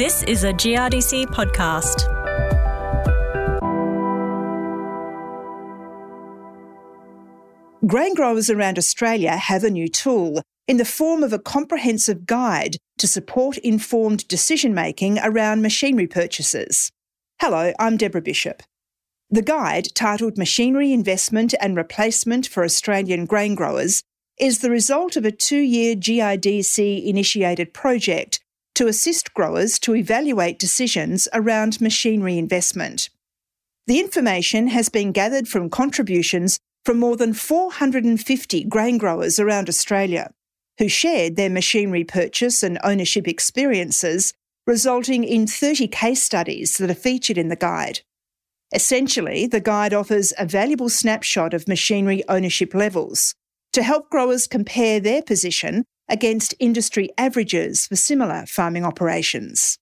This is a GRDC podcast. Grain growers around Australia have a new tool in the form of a comprehensive guide to support informed decision making around machinery purchases. Hello, I'm Deborah Bishop. The guide, titled Machinery Investment and Replacement for Australian Grain Growers, is the result of a two year GRDC initiated project to assist growers to evaluate decisions around machinery investment. The information has been gathered from contributions from more than 450 grain growers around Australia who shared their machinery purchase and ownership experiences, resulting in 30 case studies that are featured in the guide. Essentially, the guide offers a valuable snapshot of machinery ownership levels to help growers compare their position against industry averages for similar farming operations.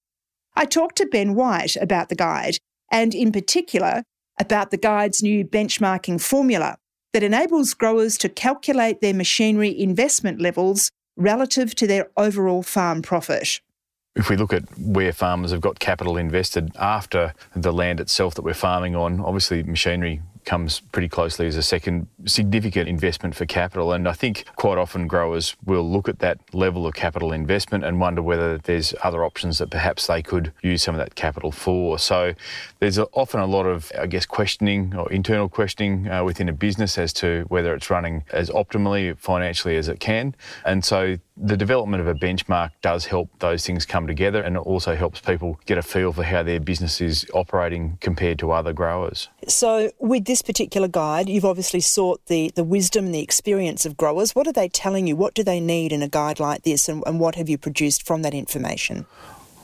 I talked to Ben White about the guide, and in particular, about the guide's new benchmarking formula that enables growers to calculate their machinery investment levels relative to their overall farm profit. If we look at where farmers have got capital invested after the land itself that we're farming on, obviously machinery comes pretty closely as a second significant investment for capital. And I think quite often growers will look at that level of capital investment and wonder whether there's other options that perhaps they could use some of that capital for. So there's often a lot of, I guess, questioning or internal questioning uh, within a business as to whether it's running as optimally financially as it can. And so the development of a benchmark does help those things come together and it also helps people get a feel for how their business is operating compared to other growers. So, with this particular guide, you've obviously sought the, the wisdom and the experience of growers. What are they telling you? What do they need in a guide like this and, and what have you produced from that information?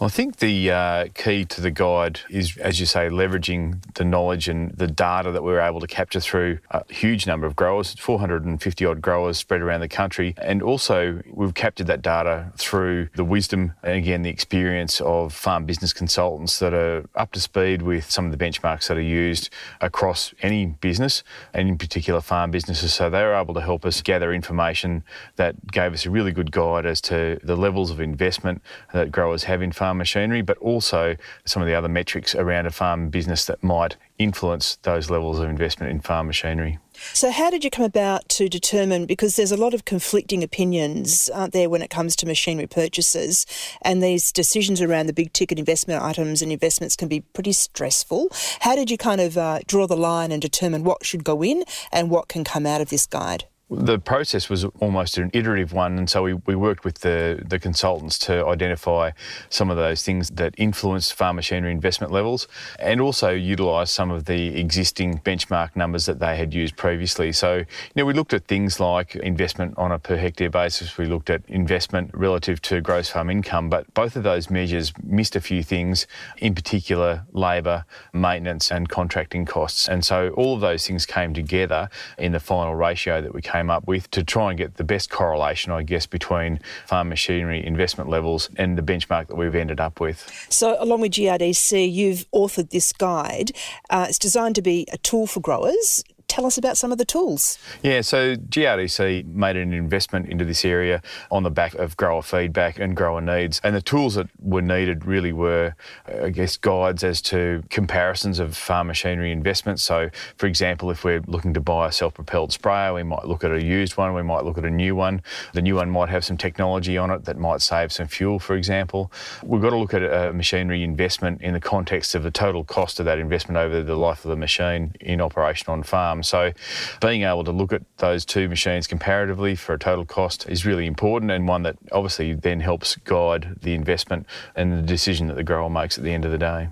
I think the uh, key to the guide is, as you say, leveraging the knowledge and the data that we were able to capture through a huge number of growers, 450 odd growers spread around the country. And also, we've captured that data through the wisdom and again, the experience of farm business consultants that are up to speed with some of the benchmarks that are used across any business and in particular farm businesses. So they were able to help us gather information that gave us a really good guide as to the levels of investment that growers have in farm farm machinery, but also some of the other metrics around a farm business that might influence those levels of investment in farm machinery. So, how did you come about to determine? Because there's a lot of conflicting opinions, aren't there, when it comes to machinery purchases, and these decisions around the big ticket investment items and investments can be pretty stressful. How did you kind of uh, draw the line and determine what should go in and what can come out of this guide? The process was almost an iterative one, and so we, we worked with the, the consultants to identify some of those things that influenced farm machinery investment levels and also utilise some of the existing benchmark numbers that they had used previously. So, you know, we looked at things like investment on a per hectare basis, we looked at investment relative to gross farm income, but both of those measures missed a few things, in particular labour, maintenance, and contracting costs. And so all of those things came together in the final ratio that we came up with to try and get the best correlation, I guess, between farm machinery investment levels and the benchmark that we've ended up with. So, along with GRDC, you've authored this guide. Uh, it's designed to be a tool for growers tell us about some of the tools. Yeah, so GRDC made an investment into this area on the back of grower feedback and grower needs. And the tools that were needed really were, I guess, guides as to comparisons of farm machinery investments. So, for example, if we're looking to buy a self propelled sprayer, we might look at a used one, we might look at a new one. The new one might have some technology on it that might save some fuel, for example. We've got to look at a machinery investment in the context of the total cost of that investment over the life of the machine in operation on farm. So being able to look at those two machines comparatively for a total cost is really important and one that obviously then helps guide the investment and the decision that the grower makes at the end of the day.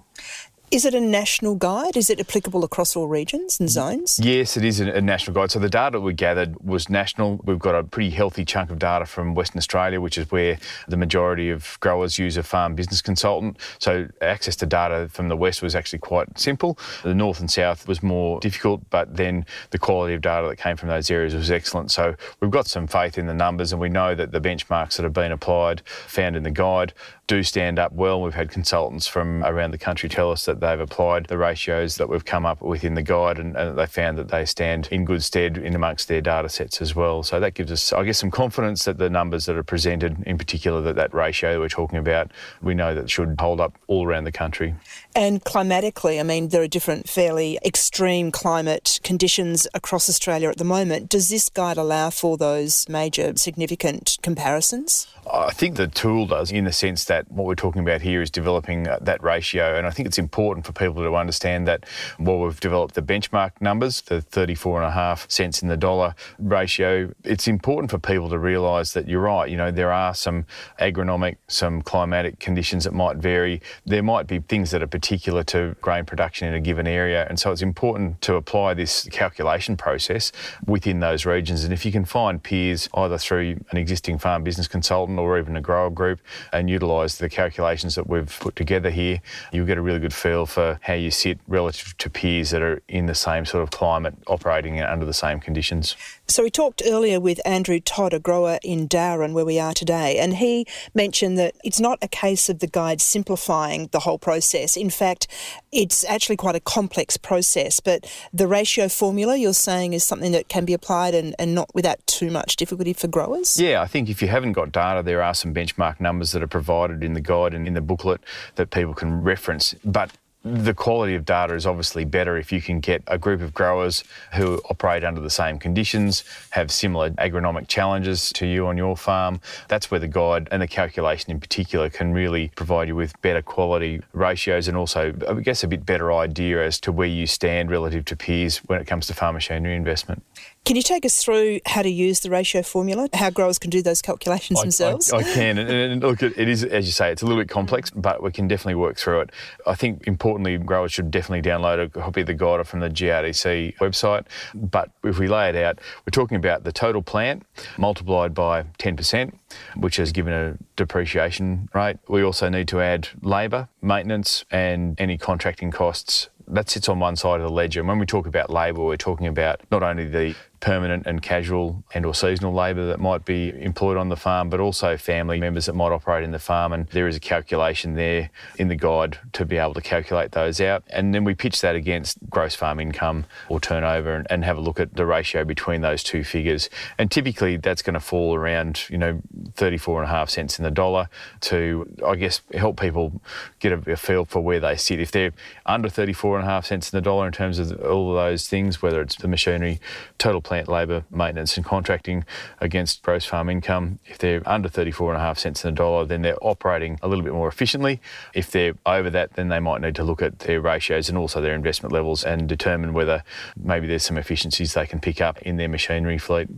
Is it a national guide? Is it applicable across all regions and zones? Yes, it is a national guide. So the data we gathered was national. We've got a pretty healthy chunk of data from Western Australia, which is where the majority of growers use a farm business consultant. So access to data from the west was actually quite simple. The north and south was more difficult, but then the quality of data that came from those areas was excellent. So we've got some faith in the numbers, and we know that the benchmarks that have been applied, found in the guide, do stand up well. We've had consultants from around the country tell us that they've applied the ratios that we've come up with in the guide and, and they found that they stand in good stead in amongst their data sets as well. So that gives us, I guess, some confidence that the numbers that are presented, in particular that that ratio that we're talking about, we know that should hold up all around the country. And climatically, I mean, there are different fairly extreme climate conditions across Australia at the moment. Does this guide allow for those major significant comparisons? I think the tool does in the sense that what we're talking about here is developing uh, that ratio. And I think it's important for people to understand that while we've developed the benchmark numbers, the 34.5 cents in the dollar ratio, it's important for people to realise that you're right. You know, there are some agronomic, some climatic conditions that might vary. There might be things that are particular to grain production in a given area. And so it's important to apply this calculation process within those regions. And if you can find peers either through an existing farm business consultant or even a grower group and utilise the calculations that we've put together here, you'll get a really good feel for how you sit relative to peers that are in the same sort of climate operating under the same conditions. So we talked earlier with Andrew Todd, a grower in Darwin, where we are today, and he mentioned that it's not a case of the guide simplifying the whole process. In fact, it's actually quite a complex process, but the ratio formula you're saying is something that can be applied and, and not without too much difficulty for growers? Yeah, I think if you haven't got data, there are some benchmark numbers that are provided in the guide and in the booklet that people can reference. But the quality of data is obviously better if you can get a group of growers who operate under the same conditions, have similar agronomic challenges to you on your farm. That's where the guide and the calculation in particular can really provide you with better quality ratios and also, I guess, a bit better idea as to where you stand relative to peers when it comes to farm machinery investment. Can you take us through how to use the ratio formula, how growers can do those calculations I, themselves? I, I can. and, and, look, it is, as you say, it's a little bit complex, but we can definitely work through it. I think importantly, growers should definitely download a copy of the guide from the GRDC website. But if we lay it out, we're talking about the total plant multiplied by 10%, which has given a depreciation rate. We also need to add labour, maintenance, and any contracting costs that sits on one side of the ledger. And when we talk about labour, we're talking about not only the permanent and casual and or seasonal labour that might be employed on the farm, but also family members that might operate in the farm. And there is a calculation there in the guide to be able to calculate those out. And then we pitch that against gross farm income or turnover and, and have a look at the ratio between those two figures. And typically that's going to fall around, you know, 34 and a half cents in the dollar to, I guess, help people get a, a feel for where they sit. If they're under 34 and a half cents in the dollar in terms of all of those things, whether it's the machinery, total plant labour, maintenance and contracting against gross farm income. If they're under 34.5 cents in the dollar, then they're operating a little bit more efficiently. If they're over that, then they might need to look at their ratios and also their investment levels and determine whether maybe there's some efficiencies they can pick up in their machinery fleet.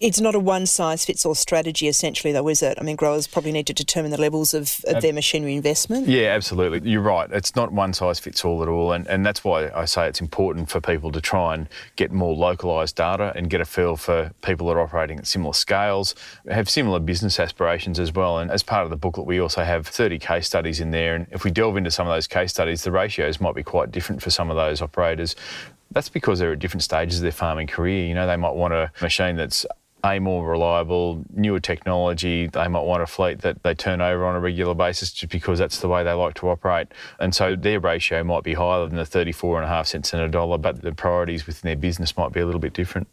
It's not a one size fits all strategy, essentially, though, is it? I mean, growers probably need to determine the levels of, of their machinery investment. Yeah, absolutely. You're right. It's not one size fits all at all. And, and that's why I say it's important for people to try and get more localised data and get a feel for people that are operating at similar scales, have similar business aspirations as well. And as part of the booklet, we also have 30 case studies in there. And if we delve into some of those case studies, the ratios might be quite different for some of those operators. That's because they're at different stages of their farming career. You know, they might want a machine that's a more reliable, newer technology. They might want a fleet that they turn over on a regular basis just because that's the way they like to operate. And so their ratio might be higher than the 34 and a half cents in a dollar, but the priorities within their business might be a little bit different.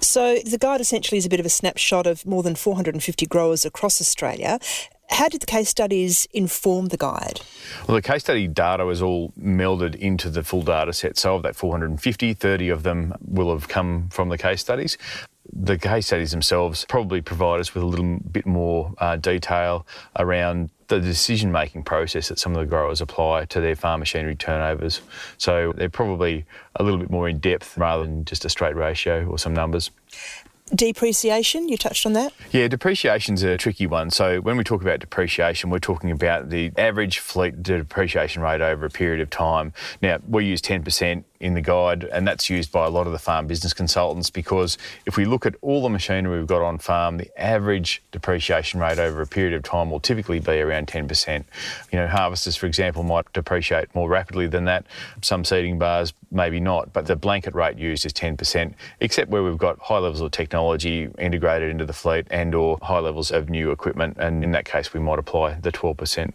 So the guide essentially is a bit of a snapshot of more than 450 growers across Australia. How did the case studies inform the guide? Well, the case study data was all melded into the full data set. So, of that 450, 30 of them will have come from the case studies the case studies themselves probably provide us with a little bit more uh, detail around the decision making process that some of the growers apply to their farm machinery turnovers. So they're probably a little bit more in depth rather than just a straight ratio or some numbers. Depreciation, you touched on that? Yeah, depreciation's a tricky one. So when we talk about depreciation, we're talking about the average fleet depreciation rate over a period of time. Now, we use 10% in the guide, and that's used by a lot of the farm business consultants because if we look at all the machinery we've got on farm, the average depreciation rate over a period of time will typically be around 10%. You know, harvesters, for example, might depreciate more rapidly than that. Some seeding bars, maybe not, but the blanket rate used is 10%, except where we've got high levels of technology integrated into the fleet and or high levels of new equipment, and in that case we might apply the 12%.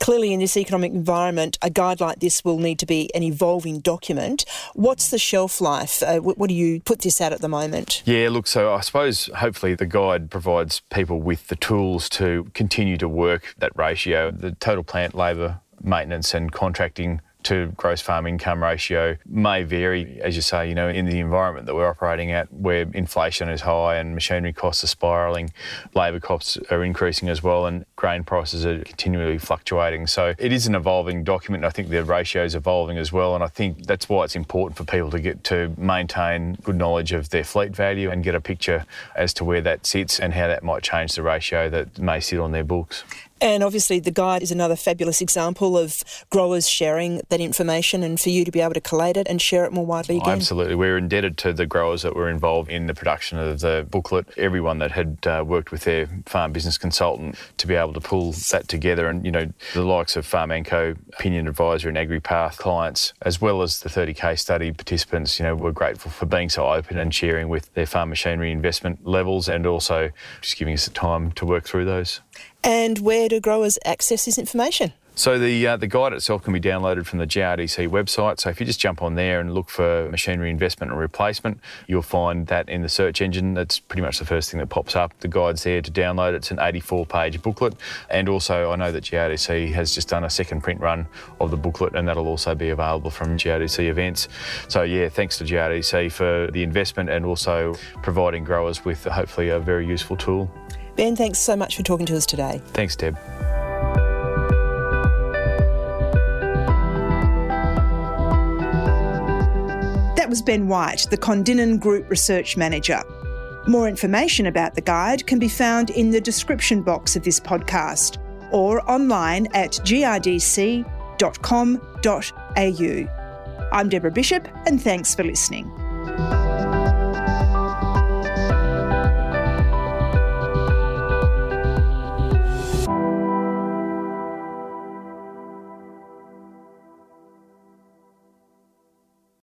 Clearly, in this economic environment, a guide like this will need to be an evolving document. What's the shelf life? Uh, what do you put this at at the moment? Yeah, look, so I suppose hopefully the guide provides people with the tools to continue to work that ratio. The total plant labour maintenance and contracting to gross farm income ratio may vary, as you say, you know, in the environment that we're operating at, where inflation is high and machinery costs are spiralling, labour costs are increasing as well, and grain prices are continually fluctuating. So it is an evolving document. I think the ratio is evolving as well, and I think that's why it's important for people to get to maintain good knowledge of their fleet value and get a picture as to where that sits and how that might change the ratio that may sit on their books. And obviously, the guide is another fabulous example of growers sharing that information and for you to be able to collate it and share it more widely again. Oh, absolutely. We're indebted to the growers that were involved in the production of the booklet, everyone that had uh, worked with their farm business consultant to be able to pull that together. And, you know, the likes of Farm Co, Pinion Advisory, and AgriPath clients, as well as the 30 case study participants, you know, were grateful for being so open and sharing with their farm machinery investment levels and also just giving us the time to work through those. And where do growers access this information? So the uh, the guide itself can be downloaded from the GRDC website. So if you just jump on there and look for machinery investment and replacement, you'll find that in the search engine. That's pretty much the first thing that pops up. The guide's there to download. It's an 84-page booklet, and also I know that GRDC has just done a second print run of the booklet, and that'll also be available from GRDC events. So yeah, thanks to GRDC for the investment and also providing growers with hopefully a very useful tool. Ben, thanks so much for talking to us today. Thanks, Deb. That was Ben White, the Kondinin Group Research Manager. More information about the guide can be found in the description box of this podcast or online at grdc.com.au. I'm Deborah Bishop, and thanks for listening.